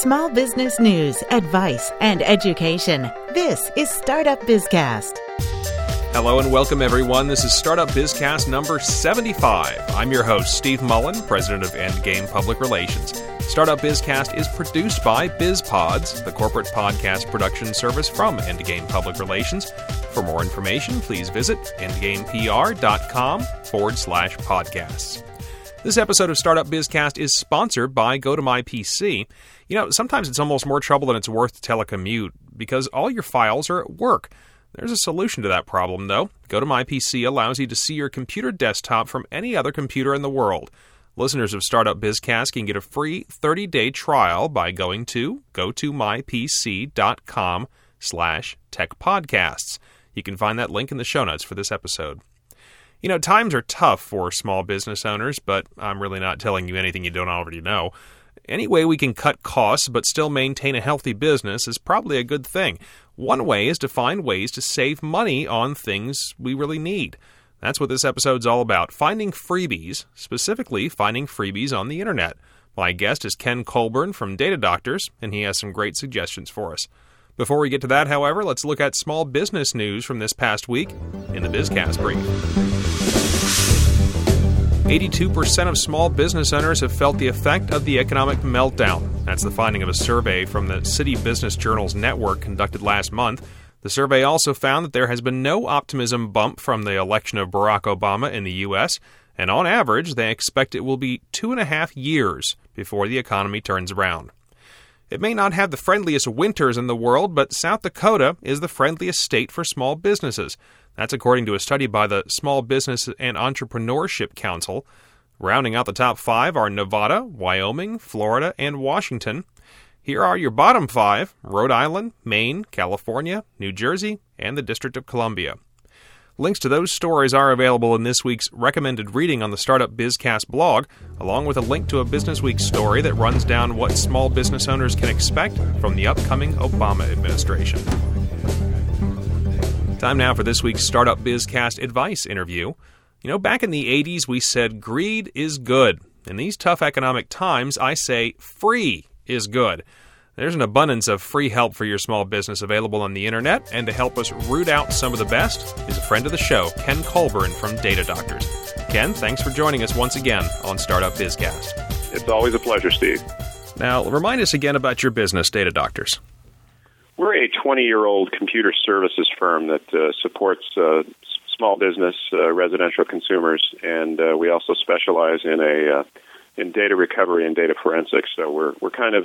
Small business news, advice, and education. This is Startup Bizcast. Hello and welcome, everyone. This is Startup Bizcast number 75. I'm your host, Steve Mullen, president of Endgame Public Relations. Startup Bizcast is produced by BizPods, the corporate podcast production service from Endgame Public Relations. For more information, please visit endgamepr.com forward slash podcasts. This episode of Startup Bizcast is sponsored by GoToMyPC. You know, sometimes it's almost more trouble than it's worth to telecommute because all your files are at work. There's a solution to that problem, though. GoToMyPC allows you to see your computer desktop from any other computer in the world. Listeners of Startup Bizcast can get a free 30-day trial by going to gotomypc.com slash techpodcasts. You can find that link in the show notes for this episode. You know, times are tough for small business owners, but I'm really not telling you anything you don't already know. Any way we can cut costs but still maintain a healthy business is probably a good thing. One way is to find ways to save money on things we really need. That's what this episode's all about finding freebies, specifically finding freebies on the internet. My guest is Ken Colburn from Data Doctors, and he has some great suggestions for us. Before we get to that, however, let's look at small business news from this past week in the Bizcast Brief. 82% of small business owners have felt the effect of the economic meltdown. That's the finding of a survey from the City Business Journals Network conducted last month. The survey also found that there has been no optimism bump from the election of Barack Obama in the U.S., and on average, they expect it will be two and a half years before the economy turns around. It may not have the friendliest winters in the world, but South Dakota is the friendliest state for small businesses. That's according to a study by the Small Business and Entrepreneurship Council. Rounding out the top five are Nevada, Wyoming, Florida, and Washington. Here are your bottom five Rhode Island, Maine, California, New Jersey, and the District of Columbia. Links to those stories are available in this week's recommended reading on the Startup Bizcast blog, along with a link to a Business Week story that runs down what small business owners can expect from the upcoming Obama administration. Time now for this week's Startup Bizcast advice interview. You know, back in the 80s, we said greed is good. In these tough economic times, I say free is good. There's an abundance of free help for your small business available on the internet, and to help us root out some of the best is a friend of the show, Ken Colburn from Data Doctors. Ken, thanks for joining us once again on Startup Bizcast. It's always a pleasure, Steve. Now, remind us again about your business, Data Doctors. We're a 20 year old computer services firm that uh, supports uh, small business, uh, residential consumers, and uh, we also specialize in a uh, in data recovery and data forensics. So we're we're kind of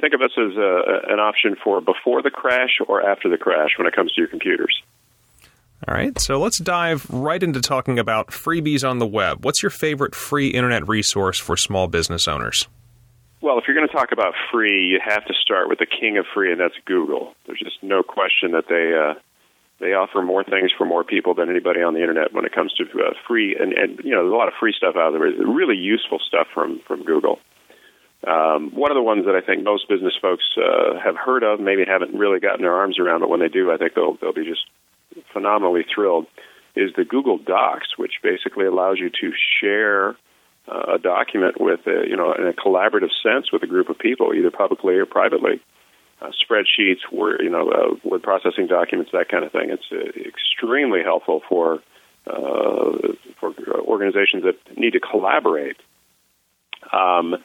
think of us as a, an option for before the crash or after the crash when it comes to your computers. All right, so let's dive right into talking about freebies on the web. What's your favorite free internet resource for small business owners? Well, if you're going to talk about free, you have to start with the king of free, and that's Google. There's just no question that they uh, they offer more things for more people than anybody on the internet when it comes to uh, free. And, and you know, there's a lot of free stuff out there. Really useful stuff from from Google. Um, one of the ones that I think most business folks uh, have heard of, maybe haven't really gotten their arms around, but when they do, I think they'll they'll be just phenomenally thrilled. Is the Google Docs, which basically allows you to share uh, a document with a, you know in a collaborative sense with a group of people, either publicly or privately. Uh, spreadsheets, word, you know, uh, word processing documents, that kind of thing. It's uh, extremely helpful for uh, for organizations that need to collaborate. Um,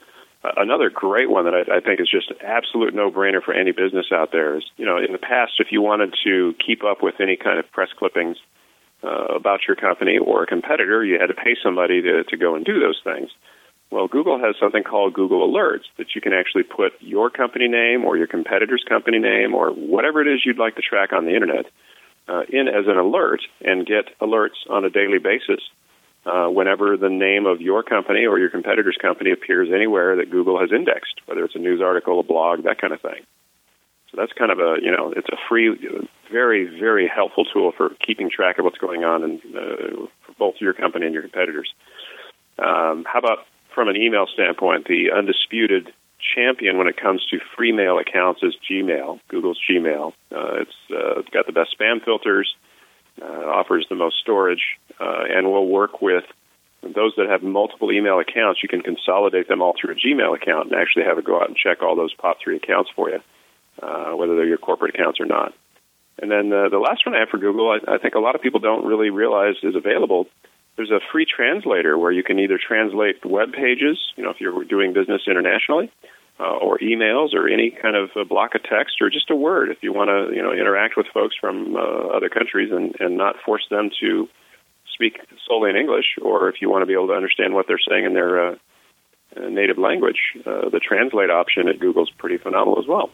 another great one that I, I think is just an absolute no-brainer for any business out there is, you know, in the past, if you wanted to keep up with any kind of press clippings uh, about your company or a competitor, you had to pay somebody to, to go and do those things. Well, Google has something called Google Alerts that you can actually put your company name or your competitor's company name or whatever it is you'd like to track on the internet uh, in as an alert and get alerts on a daily basis uh, whenever the name of your company or your competitor's company appears anywhere that Google has indexed, whether it's a news article, a blog, that kind of thing. So that's kind of a you know it's a free, very very helpful tool for keeping track of what's going on in, uh, for both your company and your competitors. Um, how about from an email standpoint, the undisputed champion when it comes to free mail accounts is Gmail, Google's Gmail. Uh, it's uh, got the best spam filters, offers the most storage, uh, and will work with those that have multiple email accounts, you can consolidate them all through a Gmail account and actually have it go out and check all those POP3 accounts for you, uh, whether they're your corporate accounts or not. And then uh, the last one I have for Google, I, I think a lot of people don't really realize is available. There's a free translator where you can either translate web pages, you know, if you're doing business internationally, uh, or emails, or any kind of block of text, or just a word if you want to, you know, interact with folks from uh, other countries and, and not force them to speak solely in English, or if you want to be able to understand what they're saying in their uh, native language, uh, the translate option at Google is pretty phenomenal as well.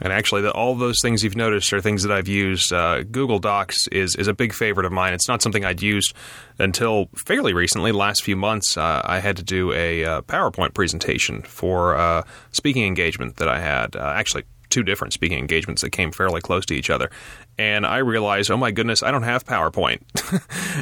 And actually, the, all those things you've noticed are things that I've used. Uh, Google Docs is is a big favorite of mine. It's not something I'd used until fairly recently. Last few months, uh, I had to do a uh, PowerPoint presentation for a uh, speaking engagement that I had. Uh, actually, two different speaking engagements that came fairly close to each other. And I realized, oh my goodness, I don't have PowerPoint.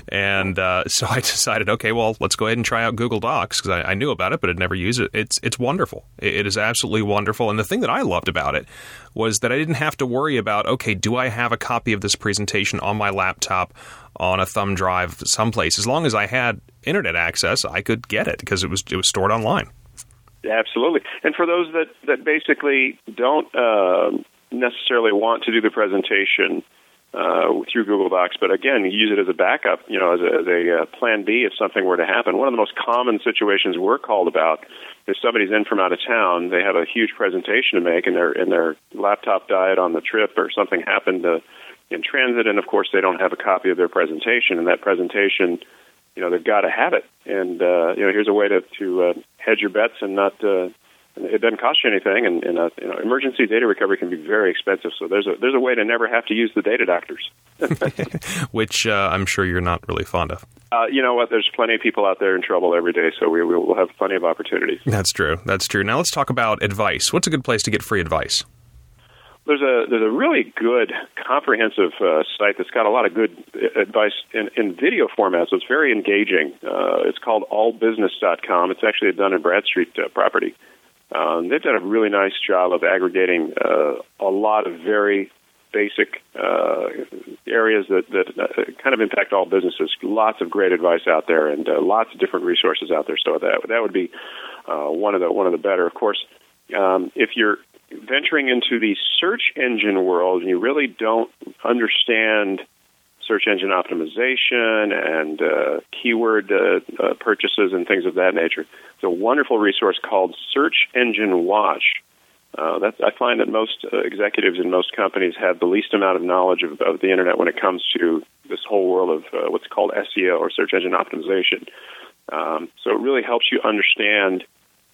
and uh, so I decided, okay, well, let's go ahead and try out Google Docs because I, I, knew about it but had never used it. It's it's wonderful. It, it is absolutely wonderful. And the thing that I loved about it was that I didn't have to worry about, okay, do I have a copy of this presentation on my laptop? on a thumb drive someplace. As long as I had internet access, I could get it because it was it was stored online. Absolutely. And for those that, that basically don't uh, necessarily want to do the presentation uh, through Google Docs, but again, use it as a backup, you know, as a, as a uh, plan B if something were to happen. One of the most common situations we're called about is somebody's in from out of town, they have a huge presentation to make, and their and their laptop died on the trip, or something happened to, in transit, and of course they don't have a copy of their presentation, and that presentation you know they've got to have it. And uh, you know, here's a way to to uh, hedge your bets and not. Uh, it doesn't cost you anything, and, and uh, you know, emergency data recovery can be very expensive. So there's a there's a way to never have to use the data doctors, which uh, I'm sure you're not really fond of. Uh, you know what? There's plenty of people out there in trouble every day, so we will have plenty of opportunities. That's true. That's true. Now let's talk about advice. What's a good place to get free advice? There's a there's a really good comprehensive uh, site that's got a lot of good advice in, in video format, so it's very engaging. Uh, it's called allbusiness.com. It's actually a Dun and Bradstreet uh, property. Um, they've done a really nice job of aggregating uh, a lot of very basic uh, areas that, that uh, kind of impact all businesses. Lots of great advice out there, and uh, lots of different resources out there. So that that would be uh, one of the one of the better. Of course, um, if you're venturing into the search engine world and you really don't understand search engine optimization and uh, keyword uh, uh, purchases and things of that nature, it's a wonderful resource called Search Engine Watch. Uh, I find that most uh, executives in most companies have the least amount of knowledge of, of the internet when it comes to this whole world of uh, what's called SEO or search engine optimization. Um, so it really helps you understand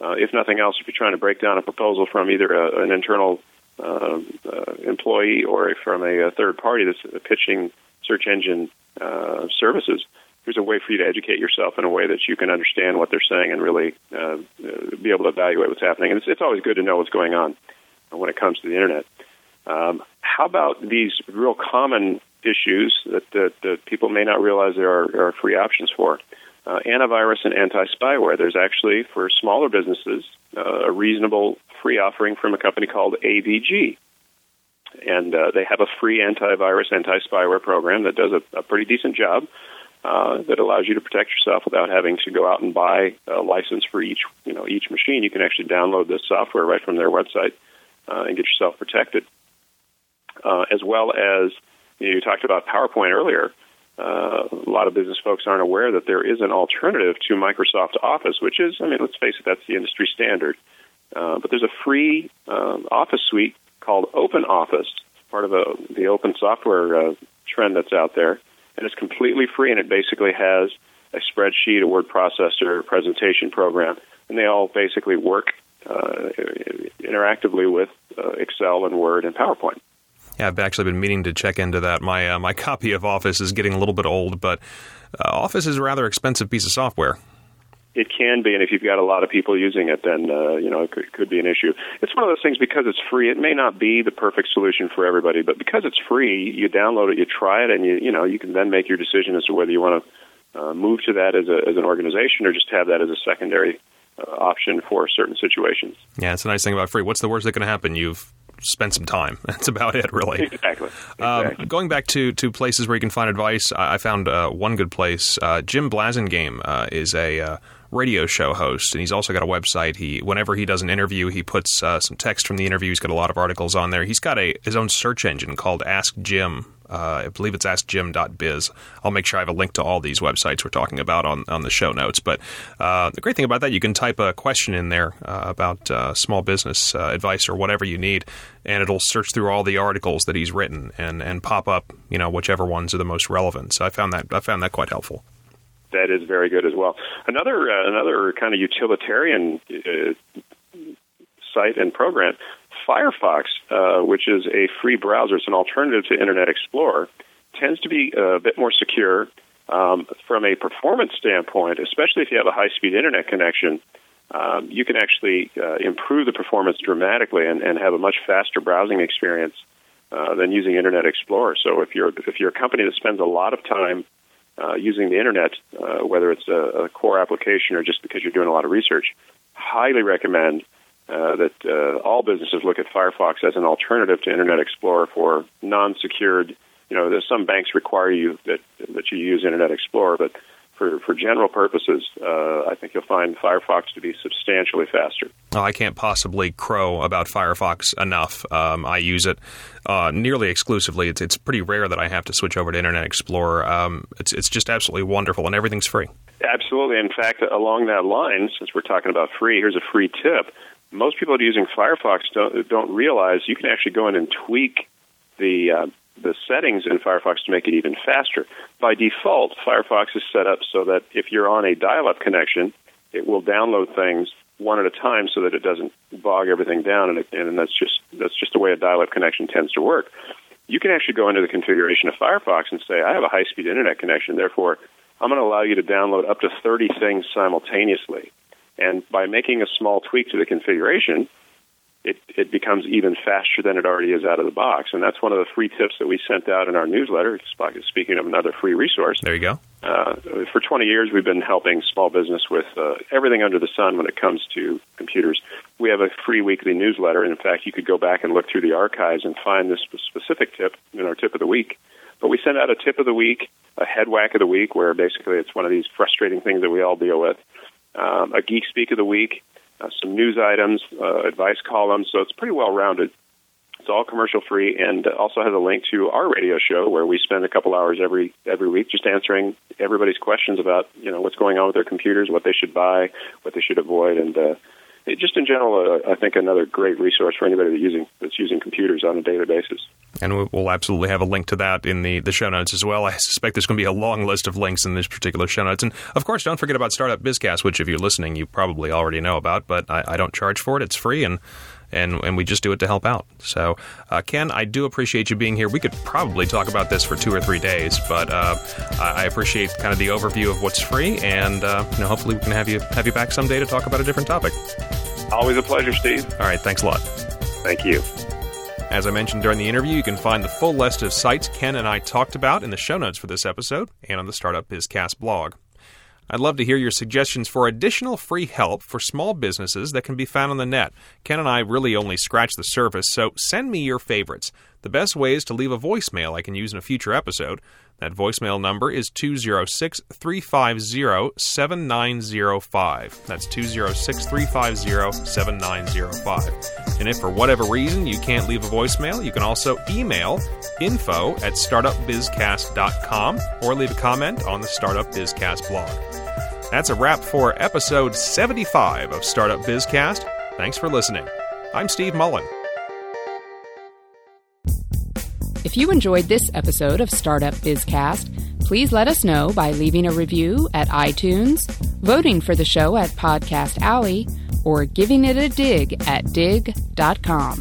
uh, if nothing else, if you're trying to break down a proposal from either a, an internal uh, uh, employee or from a, a, third party that's pitching search engine uh, services, there's a way for you to educate yourself in a way that you can understand what they're saying and really be able to evaluate what's happening. And it's, it's always good to know what's going on when it comes to the internet. Um, how about these real common issues that, that, that people may not realize there are, are free options for? Uh, antivirus and anti spyware. There's actually, for smaller businesses, uh, a reasonable free offering from a company called AVG. And uh, they have a free antivirus, anti spyware program that does a, a pretty decent job. Uh, that allows you to protect yourself without having to go out and buy a license for each, you know, each machine. You can actually download this software right from their website uh, and get yourself protected. Uh, as well as you, know, you talked about PowerPoint earlier uh, a lot of business folks aren't aware that there is an alternative to Microsoft Office, which is, I mean, let's face it, that's the industry standard. Uh, but there's a free uh, Office suite called Open Office, part of a, the open software uh, trend that's out there, and it's completely free, and it basically has a spreadsheet, a word processor, a presentation program, and they all basically work uh, interactively with uh, Excel and Word and PowerPoint. Yeah, I've actually been meaning to check into that. My uh, my copy of Office is getting a little bit old, but uh, Office is a rather expensive piece of software. It can be, and if you've got a lot of people using it, then uh, you know it could, could be an issue. It's one of those things because it's free. It may not be the perfect solution for everybody, but because it's free, you download it, you try it, and you you know you can then make your decision as to whether you want to uh, move to that as a as an organization or just have that as a secondary uh, option for certain situations. Yeah, it's a nice thing about free. What's the worst that can happen? You've spend some time. That's about it, really. Exactly. Um, exactly. going back to, to places where you can find advice, I, I found uh, one good place. Uh, Jim Blasingame uh, is a uh, radio show host, and he's also got a website. He whenever he does an interview, he puts uh, some text from the interview. He's got a lot of articles on there. He's got a his own search engine called Ask Jim. Uh, I believe it's askjim.biz. I'll make sure I have a link to all these websites we're talking about on, on the show notes. But uh, the great thing about that, you can type a question in there uh, about uh, small business uh, advice or whatever you need, and it'll search through all the articles that he's written and, and pop up, you know, whichever ones are the most relevant. So I found that I found that quite helpful. that is very good as well. Another uh, another kind of utilitarian site and program, Firefox, uh, which is a free browser. It's an alternative to Internet Explorer. Tends to be a bit more secure um, from a performance standpoint, especially if you have a high-speed internet connection. Um, you can actually uh, improve the performance dramatically and, and have a much faster browsing experience uh, than using Internet Explorer. So if you're if you're a company that spends a lot of time uh, using the internet, uh, whether it's a, a, core application or just because you're doing a lot of research, highly recommend uh, that uh, all businesses look at Firefox as an alternative to Internet Explorer for non-secured. You know, there's some banks require you that that you use Internet Explorer, but for, for general purposes, uh, I think you'll find Firefox to be substantially faster. Oh, I can't possibly crow about Firefox enough. Um, I use it uh, nearly exclusively. It's, it's pretty rare that I have to switch over to Internet Explorer. Um, it's, it's just absolutely wonderful, and everything's free. Absolutely. In fact, along that line, since we're talking about free, here's a free tip. Most people that are using Firefox don't, don't realize you can actually go in and tweak the uh, the settings in Firefox to make it even faster. By default, Firefox is set up so that if you're on a dial-up connection, it will download things one at a time so that it doesn't bog everything down, and, it, and that's just that's just the way a dial-up connection tends to work. You can actually go into the configuration of Firefox and say, I have a high-speed internet connection, therefore I'm going to allow you to download up to 30 things simultaneously. And by making a small tweak to the configuration, it, it becomes even faster than it already is out of the box. And that's one of the free tips that we sent out in our newsletter. Speaking of another free resource. There you go. Uh, for 20 years, we've been helping small business with uh, everything under the sun when it comes to computers. We have a free weekly newsletter. And in fact, you could go back and look through the archives and find this specific tip in our tip of the week. But we send out a tip of the week, a head whack of the week, where basically it's one of these frustrating things that we all deal with, um, a geek speak of the week, uh, some news items, uh, advice columns. So it's pretty well rounded. It's all commercial free, and also has a link to our radio show where we spend a couple hours every every week just answering everybody's questions about you know what's going on with their computers, what they should buy, what they should avoid, and uh, it, just in general, uh, I think another great resource for anybody that using that's using computers on a daily basis. And we'll absolutely have a link to that in the, the show notes as well. I suspect there's going to be a long list of links in this particular show notes. And of course, don't forget about Startup Bizcast, which if you're listening, you probably already know about, but I, I don't charge for it. It's free and and and we just do it to help out. So, uh, Ken, I do appreciate you being here. We could probably talk about this for two or three days, but uh, I appreciate kind of the overview of what's free, and uh, you know, hopefully we can have you have you back someday to talk about a different topic. Always a pleasure, Steve. All right, thanks a lot. Thank you. As I mentioned during the interview, you can find the full list of sites Ken and I talked about in the show notes for this episode and on the Startup Bizcast blog. I'd love to hear your suggestions for additional free help for small businesses that can be found on the net. Ken and I really only scratch the surface, so send me your favorites. The best way is to leave a voicemail I can use in a future episode. That voicemail number is 206 350 7905. That's 206 350 7905. And if for whatever reason you can't leave a voicemail, you can also email info at startupbizcast.com or leave a comment on the Startup Bizcast blog. That's a wrap for episode 75 of Startup Bizcast. Thanks for listening. I'm Steve Mullen. If you enjoyed this episode of Startup Bizcast, please let us know by leaving a review at iTunes, voting for the show at Podcast Alley, or giving it a dig at digg.com.